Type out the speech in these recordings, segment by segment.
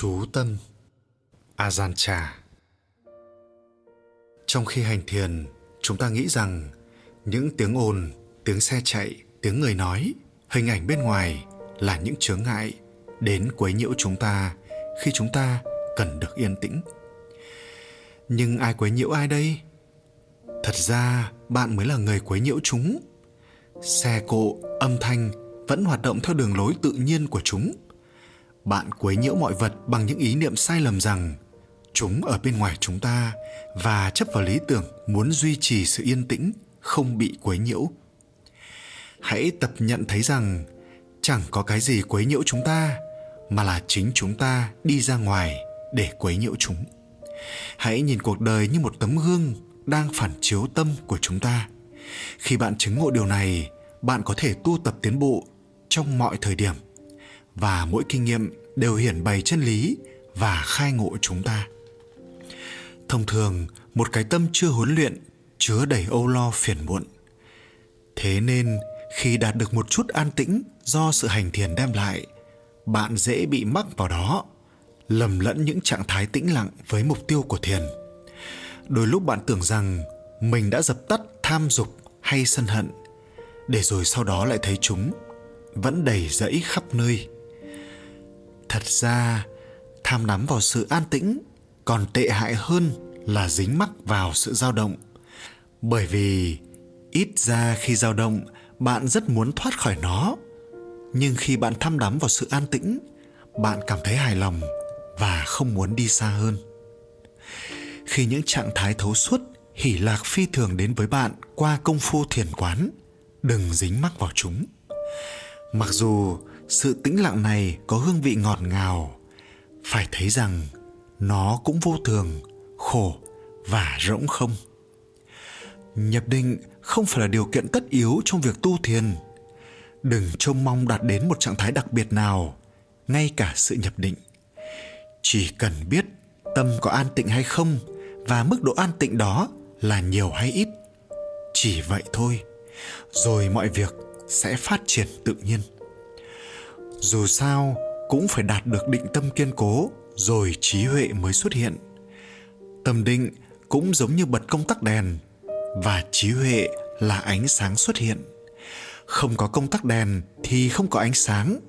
Chú tâm Ajahn Trong khi hành thiền, chúng ta nghĩ rằng những tiếng ồn, tiếng xe chạy, tiếng người nói, hình ảnh bên ngoài là những chướng ngại đến quấy nhiễu chúng ta khi chúng ta cần được yên tĩnh. Nhưng ai quấy nhiễu ai đây? Thật ra bạn mới là người quấy nhiễu chúng. Xe cộ, âm thanh vẫn hoạt động theo đường lối tự nhiên của chúng – bạn quấy nhiễu mọi vật bằng những ý niệm sai lầm rằng chúng ở bên ngoài chúng ta và chấp vào lý tưởng muốn duy trì sự yên tĩnh, không bị quấy nhiễu. Hãy tập nhận thấy rằng chẳng có cái gì quấy nhiễu chúng ta, mà là chính chúng ta đi ra ngoài để quấy nhiễu chúng. Hãy nhìn cuộc đời như một tấm gương đang phản chiếu tâm của chúng ta. Khi bạn chứng ngộ điều này, bạn có thể tu tập tiến bộ trong mọi thời điểm và mỗi kinh nghiệm đều hiển bày chân lý và khai ngộ chúng ta. Thông thường, một cái tâm chưa huấn luyện, chứa đầy âu lo phiền muộn. Thế nên, khi đạt được một chút an tĩnh do sự hành thiền đem lại, bạn dễ bị mắc vào đó, lầm lẫn những trạng thái tĩnh lặng với mục tiêu của thiền. Đôi lúc bạn tưởng rằng mình đã dập tắt tham dục hay sân hận, để rồi sau đó lại thấy chúng vẫn đầy rẫy khắp nơi thật ra, tham nắm vào sự an tĩnh còn tệ hại hơn là dính mắc vào sự dao động. Bởi vì ít ra khi dao động, bạn rất muốn thoát khỏi nó. Nhưng khi bạn tham đắm vào sự an tĩnh, bạn cảm thấy hài lòng và không muốn đi xa hơn. Khi những trạng thái thấu suốt hỉ lạc phi thường đến với bạn qua công phu thiền quán, đừng dính mắc vào chúng. Mặc dù sự tĩnh lặng này có hương vị ngọt ngào. Phải thấy rằng nó cũng vô thường, khổ và rỗng không. Nhập định không phải là điều kiện tất yếu trong việc tu thiền. Đừng trông mong đạt đến một trạng thái đặc biệt nào, ngay cả sự nhập định. Chỉ cần biết tâm có an tịnh hay không và mức độ an tịnh đó là nhiều hay ít, chỉ vậy thôi, rồi mọi việc sẽ phát triển tự nhiên dù sao, cũng phải đạt được định tâm kiên cố, rồi trí huệ mới xuất hiện. Tâm định cũng giống như bật công tắc đèn, và trí huệ là ánh sáng xuất hiện. Không có công tắc đèn thì không có ánh sáng,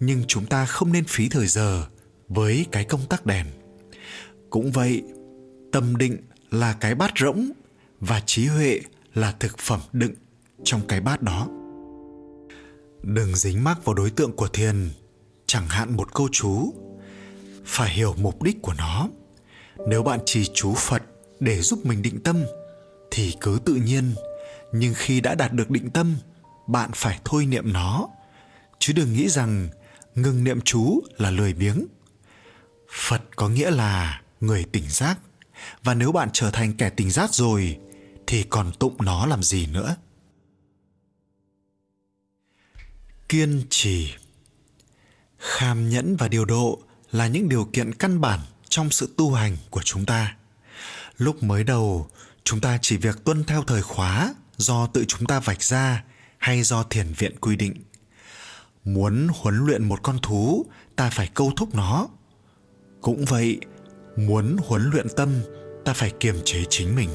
nhưng chúng ta không nên phí thời giờ với cái công tắc đèn. Cũng vậy, tâm định là cái bát rỗng và trí huệ là thực phẩm đựng trong cái bát đó đừng dính mắc vào đối tượng của thiền chẳng hạn một câu chú. Phải hiểu mục đích của nó. Nếu bạn chỉ chú phật để giúp mình định tâm, thì cứ tự nhiên. Nhưng khi đã đạt được định tâm, bạn phải thôi niệm nó. Chứ đừng nghĩ rằng ngừng niệm chú là lười biếng. Phật có nghĩa là người tỉnh giác. Và nếu bạn trở thành kẻ tỉnh giác rồi, thì còn tụng nó làm gì nữa? Kiên trì. Kham nhẫn và điều độ là những điều kiện căn bản trong sự tu hành của chúng ta. Lúc mới đầu, chúng ta chỉ việc tuân theo thời khóa do tự chúng ta vạch ra hay do thiền viện quy định. Muốn huấn luyện một con thú, ta phải câu thúc nó. Cũng vậy, muốn huấn luyện tâm, ta phải kiềm chế chính mình.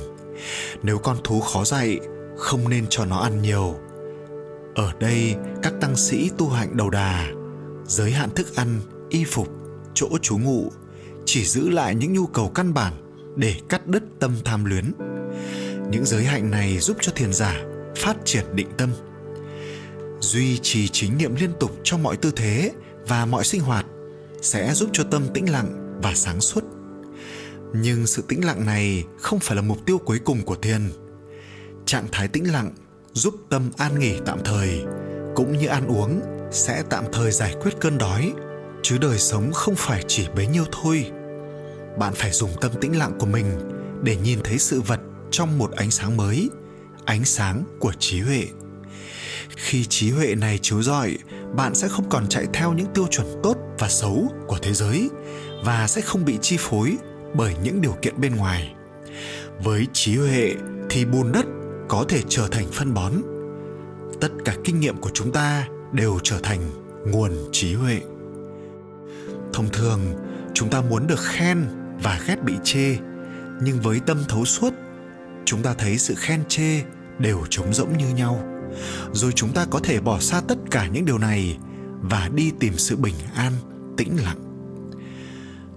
Nếu con thú khó dạy, không nên cho nó ăn nhiều ở đây, các tăng sĩ tu hạnh đầu đà, giới hạn thức ăn, y phục, chỗ trú ngụ, chỉ giữ lại những nhu cầu căn bản để cắt đứt tâm tham luyến. Những giới hạnh này giúp cho thiền giả phát triển định tâm, duy trì chính niệm liên tục trong mọi tư thế và mọi sinh hoạt sẽ giúp cho tâm tĩnh lặng và sáng suốt. Nhưng sự tĩnh lặng này không phải là mục tiêu cuối cùng của thiền. Trạng thái tĩnh lặng giúp tâm an nghỉ tạm thời, cũng như ăn uống sẽ tạm thời giải quyết cơn đói, chứ đời sống không phải chỉ bấy nhiêu thôi. Bạn phải dùng tâm tĩnh lặng của mình để nhìn thấy sự vật trong một ánh sáng mới, ánh sáng của trí huệ. Khi trí huệ này chiếu rọi, bạn sẽ không còn chạy theo những tiêu chuẩn tốt và xấu của thế giới và sẽ không bị chi phối bởi những điều kiện bên ngoài. Với trí huệ thì bùn đất có thể trở thành phân bón. Tất cả kinh nghiệm của chúng ta đều trở thành nguồn trí huệ. Thông thường, chúng ta muốn được khen và ghét bị chê, nhưng với tâm thấu suốt, chúng ta thấy sự khen chê đều trống rỗng như nhau. Rồi chúng ta có thể bỏ xa tất cả những điều này và đi tìm sự bình an, tĩnh lặng.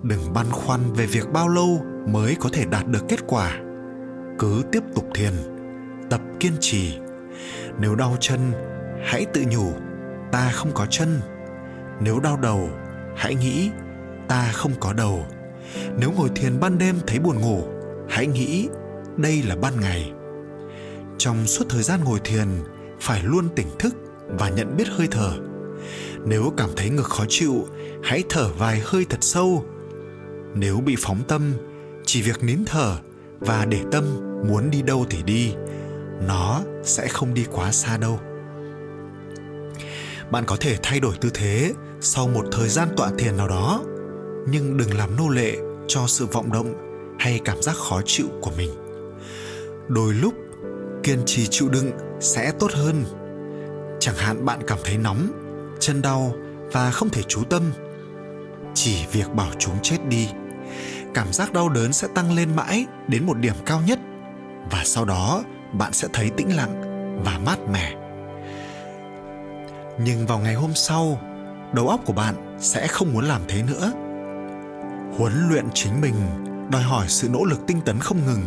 Đừng băn khoăn về việc bao lâu mới có thể đạt được kết quả. Cứ tiếp tục thiền tập kiên trì. Nếu đau chân, hãy tự nhủ, ta không có chân. Nếu đau đầu, hãy nghĩ, ta không có đầu. Nếu ngồi thiền ban đêm thấy buồn ngủ, hãy nghĩ, đây là ban ngày. Trong suốt thời gian ngồi thiền, phải luôn tỉnh thức và nhận biết hơi thở. Nếu cảm thấy ngực khó chịu, hãy thở vài hơi thật sâu. Nếu bị phóng tâm, chỉ việc nín thở và để tâm muốn đi đâu thì đi nó sẽ không đi quá xa đâu. Bạn có thể thay đổi tư thế sau một thời gian tọa thiền nào đó, nhưng đừng làm nô lệ cho sự vọng động hay cảm giác khó chịu của mình. Đôi lúc, kiên trì chịu đựng sẽ tốt hơn. Chẳng hạn bạn cảm thấy nóng, chân đau và không thể chú tâm. Chỉ việc bảo chúng chết đi, cảm giác đau đớn sẽ tăng lên mãi đến một điểm cao nhất. Và sau đó bạn sẽ thấy tĩnh lặng và mát mẻ. Nhưng vào ngày hôm sau, đầu óc của bạn sẽ không muốn làm thế nữa. Huấn luyện chính mình, đòi hỏi sự nỗ lực tinh tấn không ngừng.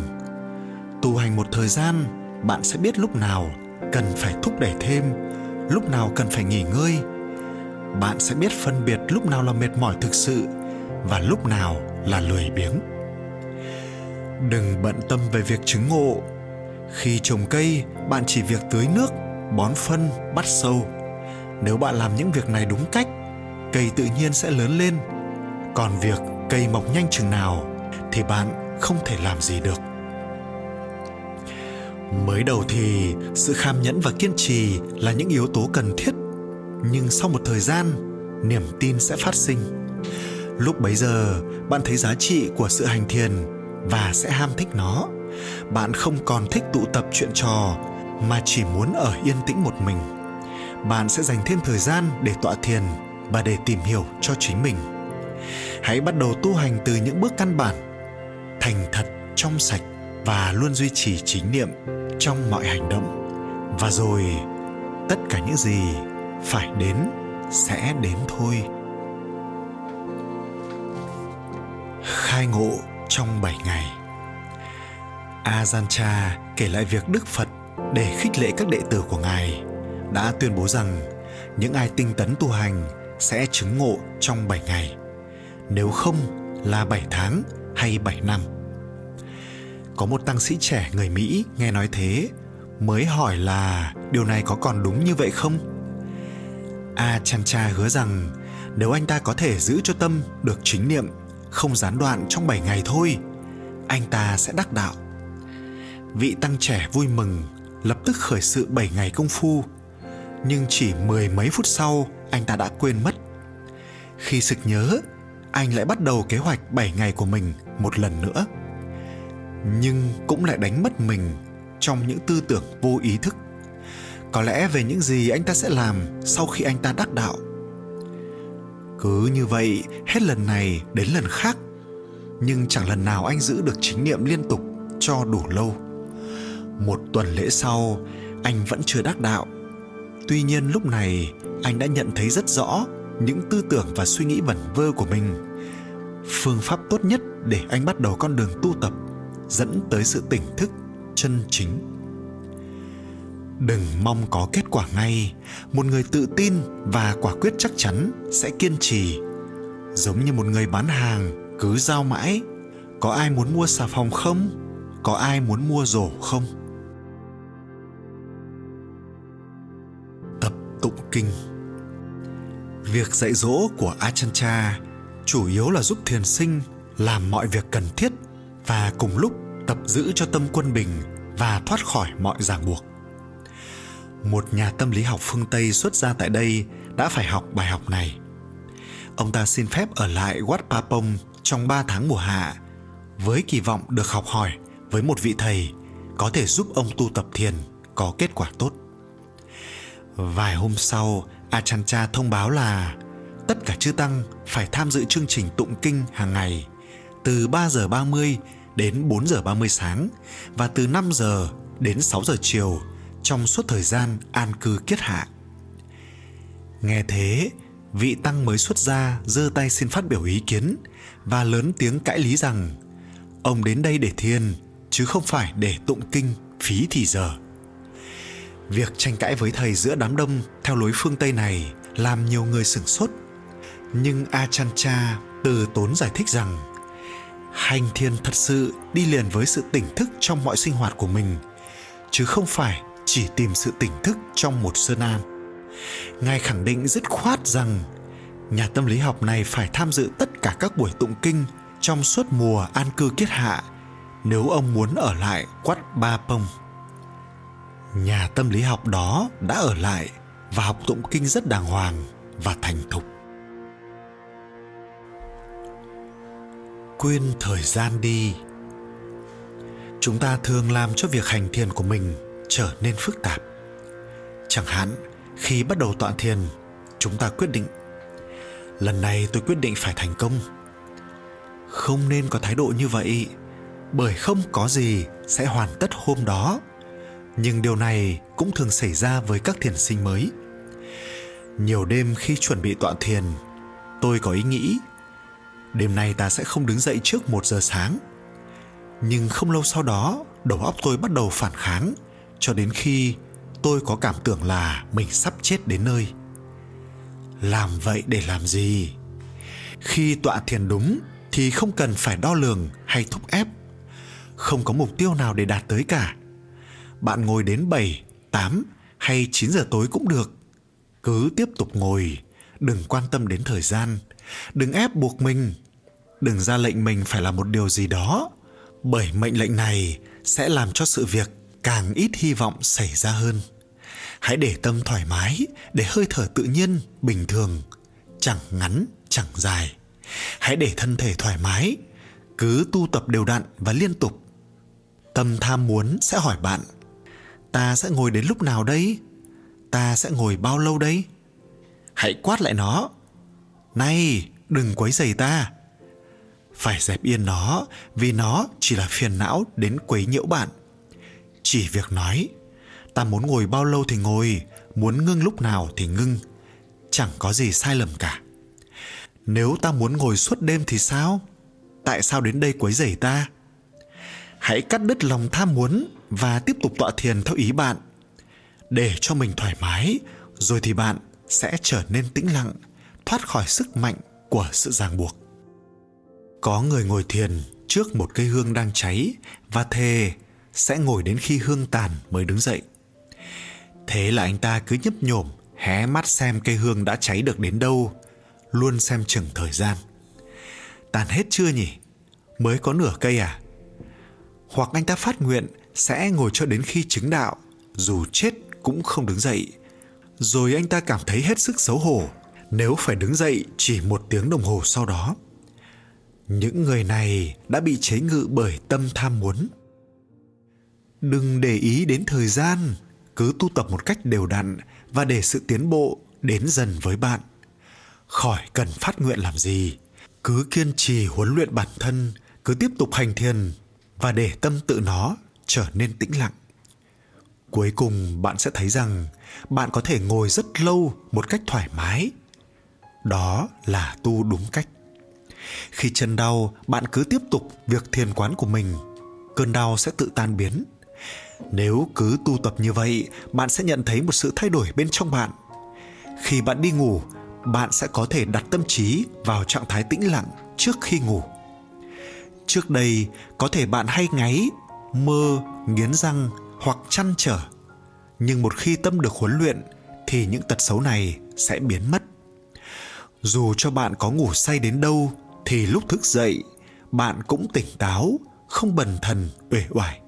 Tu hành một thời gian, bạn sẽ biết lúc nào cần phải thúc đẩy thêm, lúc nào cần phải nghỉ ngơi. Bạn sẽ biết phân biệt lúc nào là mệt mỏi thực sự và lúc nào là lười biếng. Đừng bận tâm về việc chứng ngộ khi trồng cây, bạn chỉ việc tưới nước, bón phân, bắt sâu. Nếu bạn làm những việc này đúng cách, cây tự nhiên sẽ lớn lên. Còn việc cây mọc nhanh chừng nào thì bạn không thể làm gì được. Mới đầu thì sự kham nhẫn và kiên trì là những yếu tố cần thiết, nhưng sau một thời gian, niềm tin sẽ phát sinh. Lúc bấy giờ, bạn thấy giá trị của sự hành thiền và sẽ ham thích nó bạn không còn thích tụ tập chuyện trò, mà chỉ muốn ở yên tĩnh một mình. Bạn sẽ dành thêm thời gian để tọa thiền và để tìm hiểu cho chính mình. Hãy bắt đầu tu hành từ những bước căn bản, thành thật, trong sạch và luôn duy trì chính niệm trong mọi hành động. Và rồi, tất cả những gì phải đến sẽ đến thôi. Khai ngộ trong 7 ngày. Ajahn kể lại việc Đức Phật để khích lệ các đệ tử của Ngài đã tuyên bố rằng những ai tinh tấn tu hành sẽ chứng ngộ trong 7 ngày, nếu không là 7 tháng hay 7 năm. Có một tăng sĩ trẻ người Mỹ nghe nói thế mới hỏi là điều này có còn đúng như vậy không? A Chan Cha hứa rằng nếu anh ta có thể giữ cho tâm được chính niệm không gián đoạn trong 7 ngày thôi, anh ta sẽ đắc đạo. Vị tăng trẻ vui mừng, lập tức khởi sự 7 ngày công phu. Nhưng chỉ mười mấy phút sau, anh ta đã quên mất. Khi sực nhớ, anh lại bắt đầu kế hoạch 7 ngày của mình một lần nữa. Nhưng cũng lại đánh mất mình trong những tư tưởng vô ý thức. Có lẽ về những gì anh ta sẽ làm sau khi anh ta đắc đạo cứ như vậy hết lần này đến lần khác nhưng chẳng lần nào anh giữ được chính niệm liên tục cho đủ lâu một tuần lễ sau, anh vẫn chưa đắc đạo. Tuy nhiên lúc này, anh đã nhận thấy rất rõ những tư tưởng và suy nghĩ vẩn vơ của mình. Phương pháp tốt nhất để anh bắt đầu con đường tu tập dẫn tới sự tỉnh thức, chân chính. Đừng mong có kết quả ngay. Một người tự tin và quả quyết chắc chắn sẽ kiên trì. Giống như một người bán hàng, cứ giao mãi. Có ai muốn mua xà phòng không? Có ai muốn mua rổ không? Tụng kinh việc dạy dỗ của achancha chủ yếu là giúp thiền sinh làm mọi việc cần thiết và cùng lúc tập giữ cho tâm quân bình và thoát khỏi mọi ràng buộc một nhà tâm lý học phương Tây xuất gia tại đây đã phải học bài học này. Ông ta xin phép ở lại Wat Papong trong 3 tháng mùa hạ với kỳ vọng được học hỏi với một vị thầy có thể giúp ông tu tập thiền có kết quả tốt. Vài hôm sau, Achancha thông báo là tất cả chư tăng phải tham dự chương trình tụng kinh hàng ngày từ 3 giờ 30 đến 4 giờ 30 sáng và từ 5 giờ đến 6 giờ chiều trong suốt thời gian an cư kiết hạ. Nghe thế, vị tăng mới xuất gia giơ tay xin phát biểu ý kiến và lớn tiếng cãi lý rằng ông đến đây để thiền chứ không phải để tụng kinh phí thì giờ. Việc tranh cãi với thầy giữa đám đông theo lối phương Tây này làm nhiều người sửng sốt. Nhưng Achancha từ tốn giải thích rằng hành thiền thật sự đi liền với sự tỉnh thức trong mọi sinh hoạt của mình, chứ không phải chỉ tìm sự tỉnh thức trong một sơn an. Ngài khẳng định dứt khoát rằng nhà tâm lý học này phải tham dự tất cả các buổi tụng kinh trong suốt mùa an cư kiết hạ nếu ông muốn ở lại quát ba pông. Nhà tâm lý học đó đã ở lại và học tụng kinh rất đàng hoàng và thành thục. Quên thời gian đi. Chúng ta thường làm cho việc hành thiền của mình trở nên phức tạp. Chẳng hạn, khi bắt đầu tọa thiền, chúng ta quyết định lần này tôi quyết định phải thành công. Không nên có thái độ như vậy, bởi không có gì sẽ hoàn tất hôm đó nhưng điều này cũng thường xảy ra với các thiền sinh mới. Nhiều đêm khi chuẩn bị tọa thiền, tôi có ý nghĩ, đêm nay ta sẽ không đứng dậy trước một giờ sáng. Nhưng không lâu sau đó, đầu óc tôi bắt đầu phản kháng, cho đến khi tôi có cảm tưởng là mình sắp chết đến nơi. Làm vậy để làm gì? Khi tọa thiền đúng thì không cần phải đo lường hay thúc ép. Không có mục tiêu nào để đạt tới cả bạn ngồi đến 7, 8 hay 9 giờ tối cũng được. Cứ tiếp tục ngồi, đừng quan tâm đến thời gian, đừng ép buộc mình, đừng ra lệnh mình phải làm một điều gì đó, bởi mệnh lệnh này sẽ làm cho sự việc càng ít hy vọng xảy ra hơn. Hãy để tâm thoải mái, để hơi thở tự nhiên, bình thường, chẳng ngắn, chẳng dài. Hãy để thân thể thoải mái, cứ tu tập đều đặn và liên tục. Tâm tham muốn sẽ hỏi bạn ta sẽ ngồi đến lúc nào đây? Ta sẽ ngồi bao lâu đây? Hãy quát lại nó. Này, đừng quấy rầy ta. Phải dẹp yên nó, vì nó chỉ là phiền não đến quấy nhiễu bạn. Chỉ việc nói, ta muốn ngồi bao lâu thì ngồi, muốn ngưng lúc nào thì ngưng. Chẳng có gì sai lầm cả. Nếu ta muốn ngồi suốt đêm thì sao? Tại sao đến đây quấy rầy ta? Hãy cắt đứt lòng tham muốn và tiếp tục tọa thiền theo ý bạn. Để cho mình thoải mái, rồi thì bạn sẽ trở nên tĩnh lặng, thoát khỏi sức mạnh của sự ràng buộc. Có người ngồi thiền trước một cây hương đang cháy và thề sẽ ngồi đến khi hương tàn mới đứng dậy. Thế là anh ta cứ nhấp nhổm, hé mắt xem cây hương đã cháy được đến đâu, luôn xem chừng thời gian. Tàn hết chưa nhỉ? Mới có nửa cây à? Hoặc anh ta phát nguyện sẽ ngồi cho đến khi chứng đạo, dù chết cũng không đứng dậy. Rồi anh ta cảm thấy hết sức xấu hổ, nếu phải đứng dậy chỉ một tiếng đồng hồ sau đó. Những người này đã bị chế ngự bởi tâm tham muốn. Đừng để ý đến thời gian, cứ tu tập một cách đều đặn và để sự tiến bộ đến dần với bạn. Khỏi cần phát nguyện làm gì, cứ kiên trì huấn luyện bản thân, cứ tiếp tục hành thiền và để tâm tự nó trở nên tĩnh lặng. Cuối cùng, bạn sẽ thấy rằng bạn có thể ngồi rất lâu một cách thoải mái. Đó là tu đúng cách. Khi chân đau, bạn cứ tiếp tục việc thiền quán của mình. Cơn đau sẽ tự tan biến. Nếu cứ tu tập như vậy, bạn sẽ nhận thấy một sự thay đổi bên trong bạn. Khi bạn đi ngủ, bạn sẽ có thể đặt tâm trí vào trạng thái tĩnh lặng trước khi ngủ. Trước đây, có thể bạn hay ngáy mơ, nghiến răng hoặc chăn trở. Nhưng một khi tâm được huấn luyện thì những tật xấu này sẽ biến mất. Dù cho bạn có ngủ say đến đâu thì lúc thức dậy, bạn cũng tỉnh táo, không bần thần, uể oải.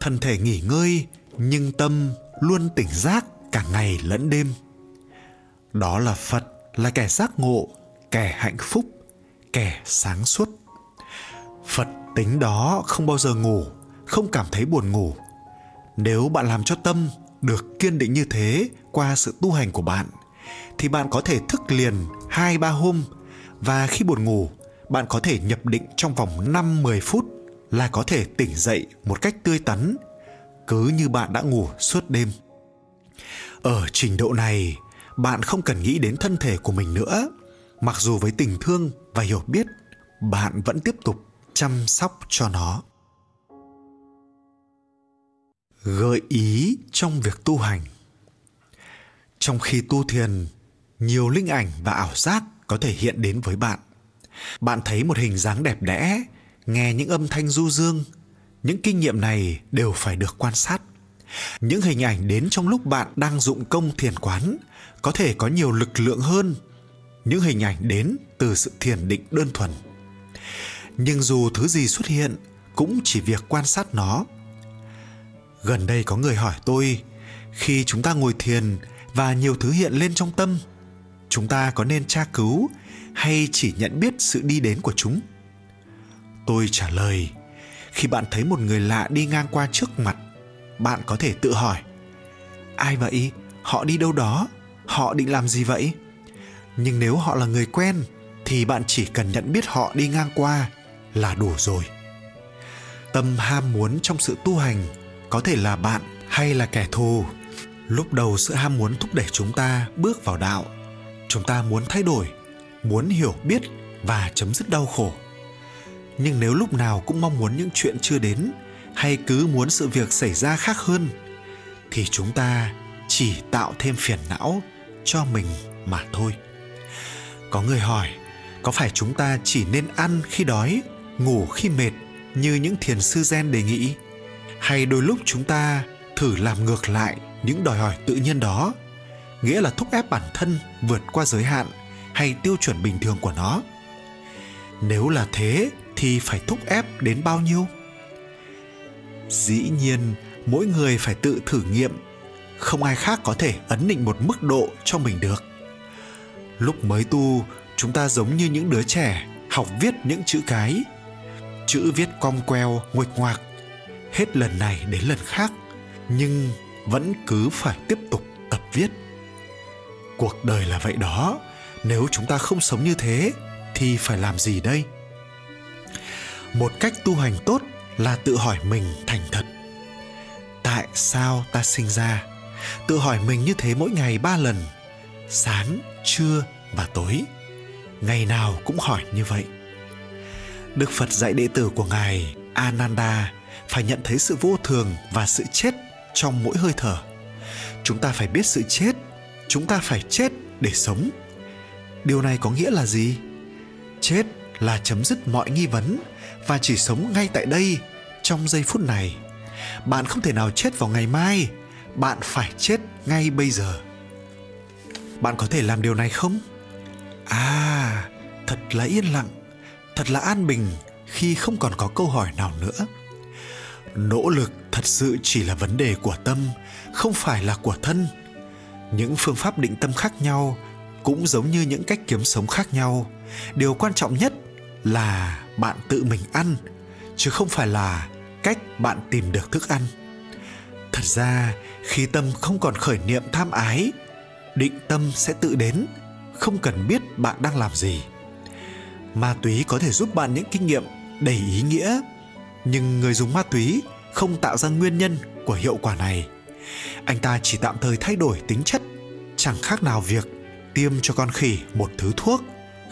Thân thể nghỉ ngơi, nhưng tâm luôn tỉnh giác cả ngày lẫn đêm. Đó là phật, là kẻ giác ngộ, kẻ hạnh phúc, kẻ sáng suốt. Phật tính đó không bao giờ ngủ không cảm thấy buồn ngủ nếu bạn làm cho tâm được kiên định như thế qua sự tu hành của bạn thì bạn có thể thức liền 2-3 hôm và khi buồn ngủ, bạn có thể nhập định trong vòng 5-10 phút là có thể tỉnh dậy một cách tươi tắn, cứ như bạn đã ngủ suốt đêm. Ở trình độ này, bạn không cần nghĩ đến thân thể của mình nữa, mặc dù với tình thương và hiểu biết, bạn vẫn tiếp tục chăm sóc cho nó. Gợi ý trong việc tu hành. Trong khi tu thiền, nhiều linh ảnh và ảo giác có thể hiện đến với bạn. Bạn thấy một hình dáng đẹp đẽ, nghe những âm thanh du dương, những kinh nghiệm này đều phải được quan sát. Những hình ảnh đến trong lúc bạn đang dụng công thiền quán có thể có nhiều lực lượng hơn những hình ảnh đến từ sự thiền định đơn thuần. Nhưng dù thứ gì xuất hiện cũng chỉ việc quan sát nó gần đây có người hỏi tôi, khi chúng ta ngồi thiền và nhiều thứ hiện lên trong tâm, chúng ta có nên tra cứu hay chỉ nhận biết sự đi đến của chúng? Tôi trả lời, khi bạn thấy một người lạ đi ngang qua trước mặt, bạn có thể tự hỏi, ai vậy? Họ đi đâu đó? Họ định làm gì vậy nhưng nếu họ là người quen, thì bạn chỉ cần nhận biết họ đi ngang qua là đủ rồi. Tâm ham muốn trong sự tu hành có thể là bạn hay là kẻ thù. Lúc đầu sự ham muốn thúc đẩy chúng ta bước vào đạo, chúng ta muốn thay đổi, muốn hiểu biết và chấm dứt đau khổ. Nhưng nếu lúc nào cũng mong muốn những chuyện chưa đến hay cứ muốn sự việc xảy ra khác hơn, thì chúng ta chỉ tạo thêm phiền não cho mình mà thôi. Có người hỏi, có phải chúng ta chỉ nên ăn khi đói, ngủ khi mệt như những thiền sư gen đề nghị? Hay đôi lúc chúng ta thử làm ngược lại những đòi hỏi tự nhiên đó. Nghĩa là thúc ép bản thân vượt qua giới hạn hay tiêu chuẩn bình thường của nó. Nếu là thế thì phải thúc ép đến bao nhiêu? Dĩ nhiên, mỗi người phải tự thử nghiệm. Không ai khác có thể ấn định một mức độ cho mình được. Lúc mới tu, chúng ta giống như những đứa trẻ học viết những chữ cái. Chữ viết cong queo, nguệch ngoạc hết lần này đến lần khác, nhưng vẫn cứ phải tiếp tục tập viết. Cuộc đời là vậy đó, nếu chúng ta không sống như thế thì phải làm gì đây? Một cách tu hành tốt là tự hỏi mình thành thật. Tại sao ta sinh ra? Tự hỏi mình như thế mỗi ngày ba lần, sáng, trưa và tối. Ngày nào cũng hỏi như vậy. Đức phật dạy đệ tử của ngài ananda phải nhận thấy sự vô thường và sự chết trong mỗi hơi thở. Chúng ta phải biết sự chết, chúng ta phải chết để sống. Điều này có nghĩa là gì? Chết là chấm dứt mọi nghi vấn và chỉ sống ngay tại đây trong giây phút này. Bạn không thể nào chết vào ngày mai, bạn phải chết ngay bây giờ. Bạn có thể làm điều này không? À thật là yên lặng, thật là an bình khi không còn có câu hỏi nào nữa nỗ lực thật sự chỉ là vấn đề của tâm, không phải là của thân. Những phương pháp định tâm khác nhau cũng giống như những cách kiếm sống khác nhau. Điều quan trọng nhất là bạn tự mình ăn, chứ không phải là cách bạn tìm được thức ăn. Thật ra, khi tâm không còn khởi niệm tham ái, định tâm sẽ tự đến, không cần biết bạn đang làm gì. Ma túy có thể giúp bạn những kinh nghiệm đầy ý nghĩa nhưng người dùng ma túy không tạo ra nguyên nhân của hiệu quả này. Anh ta chỉ tạm thời thay đổi tính chất, chẳng khác nào việc tiêm cho con khỉ một thứ thuốc,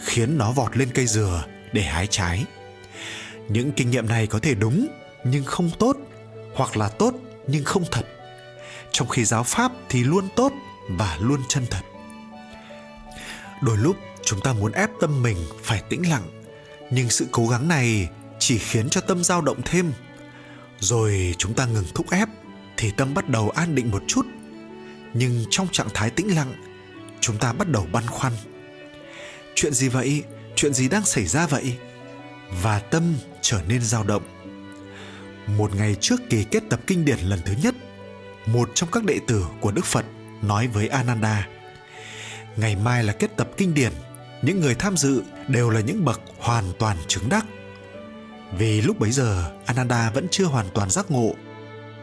khiến nó vọt lên cây dừa để hái trái. Những kinh nghiệm này có thể đúng, nhưng không tốt, hoặc là tốt nhưng không thật. Trong khi giáo pháp thì luôn tốt và luôn chân thật. Đôi lúc chúng ta muốn ép tâm mình phải tĩnh lặng, nhưng sự cố gắng này chỉ khiến cho tâm dao động thêm. Rồi chúng ta ngừng thúc ép, thì tâm bắt đầu an định một chút. Nhưng trong trạng thái tĩnh lặng, chúng ta bắt đầu băn khoăn. Chuyện gì vậy? Chuyện gì đang xảy ra vậy? Và tâm trở nên dao động. Một ngày trước kỳ kết tập kinh điển lần thứ nhất, một trong các đệ tử của đức phật nói với ananda, ngày mai là kết tập kinh điển, những người tham dự đều là những bậc hoàn toàn chứng đắc vì lúc bấy giờ, Ananda vẫn chưa hoàn toàn giác ngộ.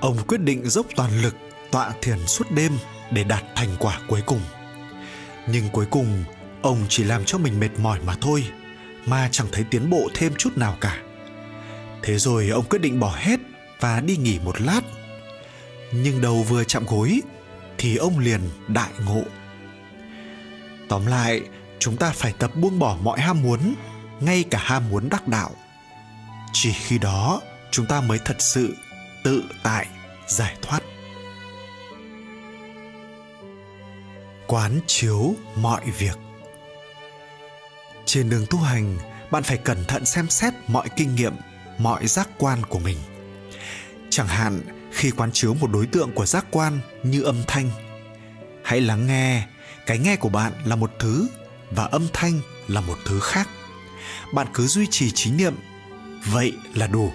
Ông quyết định dốc toàn lực tọa thiền suốt đêm để đạt thành quả cuối cùng. nhưng cuối cùng, ông chỉ làm cho mình mệt mỏi mà thôi, mà chẳng thấy tiến bộ thêm chút nào cả thế rồi ông quyết định bỏ hết và đi nghỉ một lát nhưng đầu vừa chạm gối, thì ông liền đại ngộ tóm lại, chúng ta phải tập buông bỏ mọi ham muốn, ngay cả ham muốn đắc đạo chỉ khi đó chúng ta mới thật sự tự tại giải thoát. Quán chiếu mọi việc. Trên đường tu hành, bạn phải cẩn thận xem xét mọi kinh nghiệm, mọi giác quan của mình. Chẳng hạn, khi quán chiếu một đối tượng của giác quan như âm thanh, hãy lắng nghe, cái nghe của bạn là một thứ và âm thanh là một thứ khác. Bạn cứ duy trì trí niệm vậy là đủ.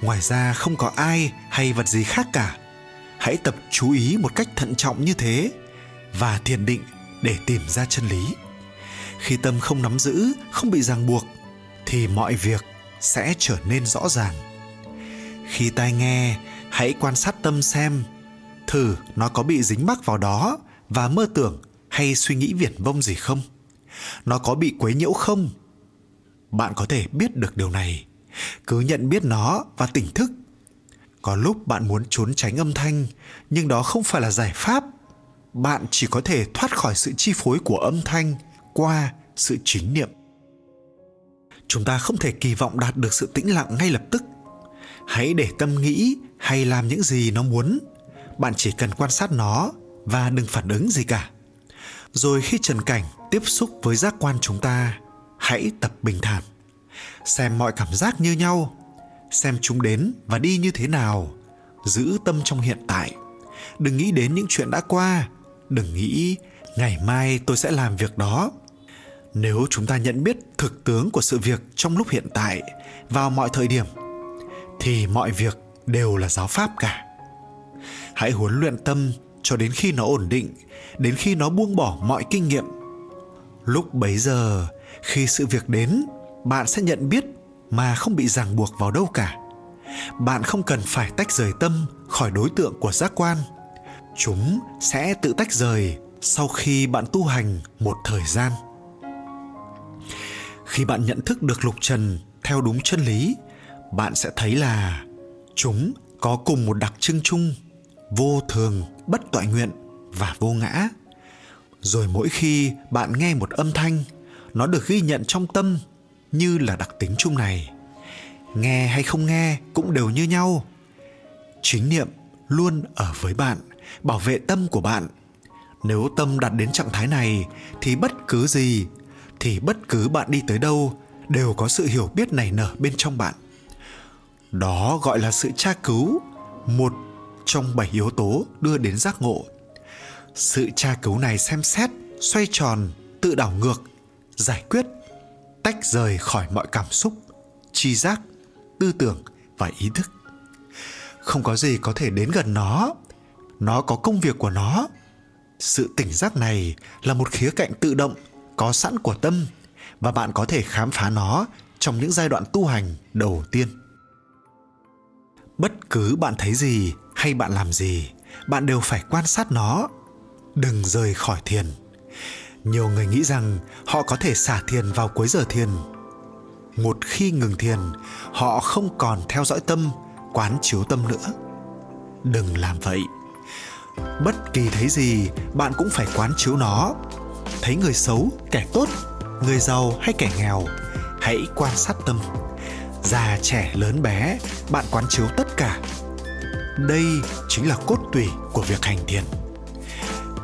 Ngoài ra không có ai hay vật gì khác cả. Hãy tập chú ý một cách thận trọng như thế và thiền định để tìm ra chân lý. Khi tâm không nắm giữ, không bị ràng buộc, thì mọi việc sẽ trở nên rõ ràng. Khi tai nghe, hãy quan sát tâm xem thử nó có bị dính mắc vào đó và mơ tưởng hay suy nghĩ viển vông gì không. Nó có bị quấy nhiễu không? Bạn có thể biết được điều này cứ nhận biết nó và tỉnh thức. Có lúc bạn muốn trốn tránh âm thanh, nhưng đó không phải là giải pháp. Bạn chỉ có thể thoát khỏi sự chi phối của âm thanh qua sự chính niệm. Chúng ta không thể kỳ vọng đạt được sự tĩnh lặng ngay lập tức. Hãy để tâm nghĩ hay làm những gì nó muốn. Bạn chỉ cần quan sát nó và đừng phản ứng gì cả. Rồi khi trần cảnh tiếp xúc với giác quan chúng ta, hãy tập bình thản xem mọi cảm giác như nhau, xem chúng đến và đi như thế nào, giữ tâm trong hiện tại. Đừng nghĩ đến những chuyện đã qua, đừng nghĩ ngày mai tôi sẽ làm việc đó. Nếu chúng ta nhận biết thực tướng của sự việc trong lúc hiện tại, vào mọi thời điểm, thì mọi việc đều là giáo pháp cả. Hãy huấn luyện tâm cho đến khi nó ổn định, đến khi nó buông bỏ mọi kinh nghiệm. Lúc bấy giờ, khi sự việc đến bạn sẽ nhận biết mà không bị ràng buộc vào đâu cả. Bạn không cần phải tách rời tâm khỏi đối tượng của giác quan. Chúng sẽ tự tách rời sau khi bạn tu hành một thời gian. Khi bạn nhận thức được lục trần theo đúng chân lý, bạn sẽ thấy là chúng có cùng một đặc trưng chung, vô thường, bất toại nguyện và vô ngã. Rồi mỗi khi bạn nghe một âm thanh, nó được ghi nhận trong tâm như là đặc tính chung này. Nghe hay không nghe cũng đều như nhau. Chính niệm luôn ở với bạn, bảo vệ tâm của bạn. Nếu tâm đạt đến trạng thái này thì bất cứ gì, thì bất cứ bạn đi tới đâu đều có sự hiểu biết này nở bên trong bạn. Đó gọi là sự tra cứu, một trong bảy yếu tố đưa đến giác ngộ. Sự tra cứu này xem xét, xoay tròn, tự đảo ngược, giải quyết tách rời khỏi mọi cảm xúc chi giác, tư tưởng và ý thức. Không có gì có thể đến gần nó. Nó có công việc của nó. Sự tỉnh giác này là một khía cạnh tự động, có sẵn của tâm và bạn có thể khám phá nó trong những giai đoạn tu hành đầu tiên. Bất cứ bạn thấy gì hay bạn làm gì, bạn đều phải quan sát nó. Đừng rời khỏi thiền nhiều người nghĩ rằng họ có thể xả thiền vào cuối giờ thiền. Một khi ngừng thiền, họ không còn theo dõi tâm, quán chiếu tâm nữa. Đừng làm vậy. Bất kỳ thấy gì, bạn cũng phải quán chiếu nó. Thấy người xấu, kẻ tốt, người giàu hay kẻ nghèo, hãy quan sát tâm. Già, trẻ, lớn, bé, bạn quán chiếu tất cả. Đây chính là cốt tủy của việc hành thiền.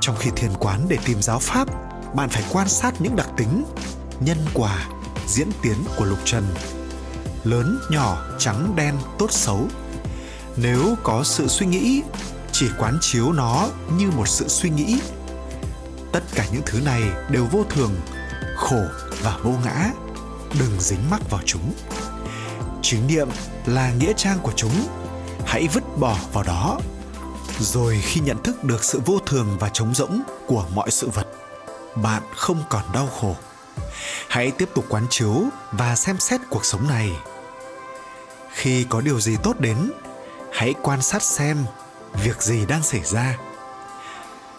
Trong khi thiền quán để tìm giáo pháp bạn phải quan sát những đặc tính, nhân quả, diễn tiến của lục trần. Lớn, nhỏ, trắng, đen, tốt, xấu. Nếu có sự suy nghĩ, chỉ quán chiếu nó như một sự suy nghĩ. Tất cả những thứ này đều vô thường, khổ và vô ngã. Đừng dính mắc vào chúng. Chính niệm là nghĩa trang của chúng. Hãy vứt bỏ vào đó. Rồi khi nhận thức được sự vô thường và trống rỗng của mọi sự vật bạn không còn đau khổ. Hãy tiếp tục quán chiếu và xem xét cuộc sống này. Khi có điều gì tốt đến, hãy quan sát xem việc gì đang xảy ra.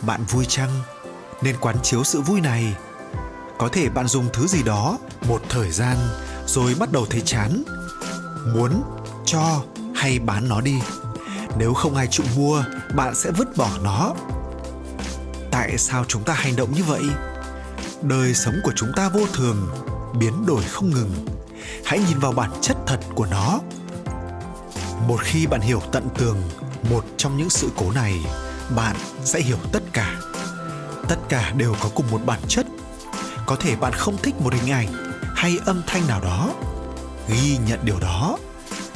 Bạn vui chăng? Nên quán chiếu sự vui này. Có thể bạn dùng thứ gì đó một thời gian rồi bắt đầu thấy chán, muốn, cho hay bán nó đi. Nếu không ai chịu mua, bạn sẽ vứt bỏ nó tại sao chúng ta hành động như vậy? Đời sống của chúng ta vô thường, biến đổi không ngừng. Hãy nhìn vào bản chất thật của nó. Một khi bạn hiểu tận tường một trong những sự cố này, bạn sẽ hiểu tất cả. Tất cả đều có cùng một bản chất. Có thể bạn không thích một hình ảnh hay âm thanh nào đó, ghi nhận điều đó.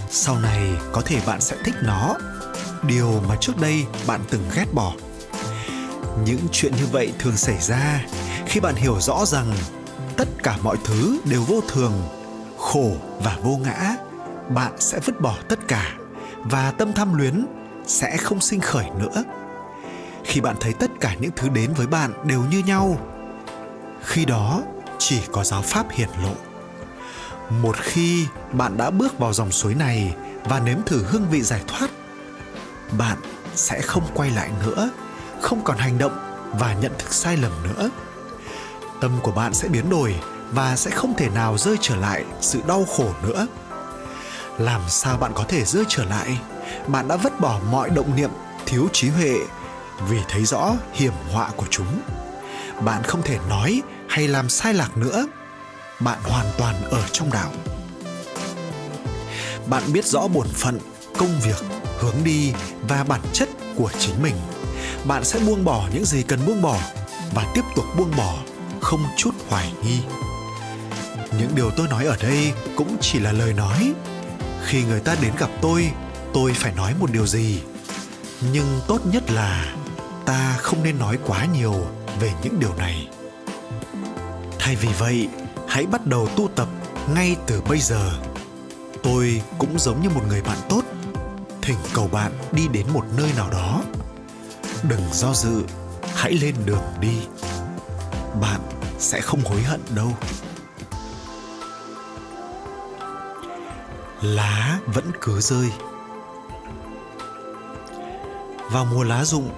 Sau này có thể bạn sẽ thích nó. Điều mà trước đây bạn từng ghét bỏ những chuyện như vậy thường xảy ra khi bạn hiểu rõ rằng tất cả mọi thứ đều vô thường, khổ và vô ngã, bạn sẽ vứt bỏ tất cả và tâm tham luyến sẽ không sinh khởi nữa. Khi bạn thấy tất cả những thứ đến với bạn đều như nhau, khi đó chỉ có giáo pháp hiển lộ. Một khi bạn đã bước vào dòng suối này và nếm thử hương vị giải thoát, bạn sẽ không quay lại nữa không còn hành động và nhận thức sai lầm nữa. Tâm của bạn sẽ biến đổi và sẽ không thể nào rơi trở lại sự đau khổ nữa. Làm sao bạn có thể rơi trở lại? Bạn đã vứt bỏ mọi động niệm thiếu trí huệ vì thấy rõ hiểm họa của chúng. Bạn không thể nói hay làm sai lạc nữa. Bạn hoàn toàn ở trong đạo. Bạn biết rõ bổn phận, công việc, hướng đi và bản chất của chính mình bạn sẽ buông bỏ những gì cần buông bỏ và tiếp tục buông bỏ, không chút hoài nghi. Những điều tôi nói ở đây cũng chỉ là lời nói. Khi người ta đến gặp tôi tôi phải nói một điều gì? Nhưng tốt nhất là ta không nên nói quá nhiều về những điều này. Thay vì vậy, hãy bắt đầu tu tập ngay từ bây giờ. Tôi cũng giống như một người bạn tốt, thỉnh cầu bạn đi đến một nơi nào đó đừng do dự. Hãy lên đường đi. Bạn sẽ không hối hận đâu. Lá vẫn cứ rơi. Vào mùa lá rụng,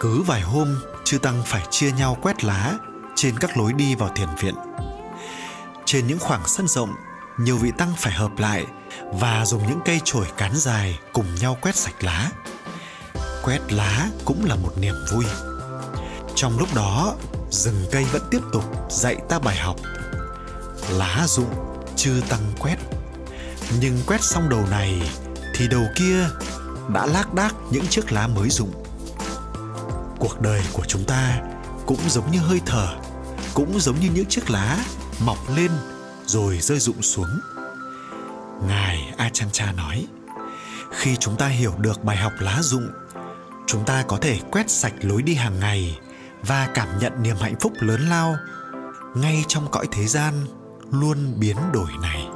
cứ vài hôm, chư tăng phải chia nhau quét lá trên các lối đi vào thiền viện. Trên những khoảng sân rộng, nhiều vị tăng phải hợp lại và dùng những cây chổi cán dài cùng nhau quét sạch lá quét lá cũng là một niềm vui. Trong lúc đó, rừng cây vẫn tiếp tục dạy ta bài học. Lá rụng chưa tăng quét, nhưng quét xong đầu này thì đầu kia đã lác đác những chiếc lá mới rụng. Cuộc đời của chúng ta cũng giống như hơi thở, cũng giống như những chiếc lá mọc lên rồi rơi rụng xuống. Ngài achancha nói, khi chúng ta hiểu được bài học lá rụng chúng ta có thể quét sạch lối đi hàng ngày và cảm nhận niềm hạnh phúc lớn lao ngay trong cõi thế gian luôn biến đổi này.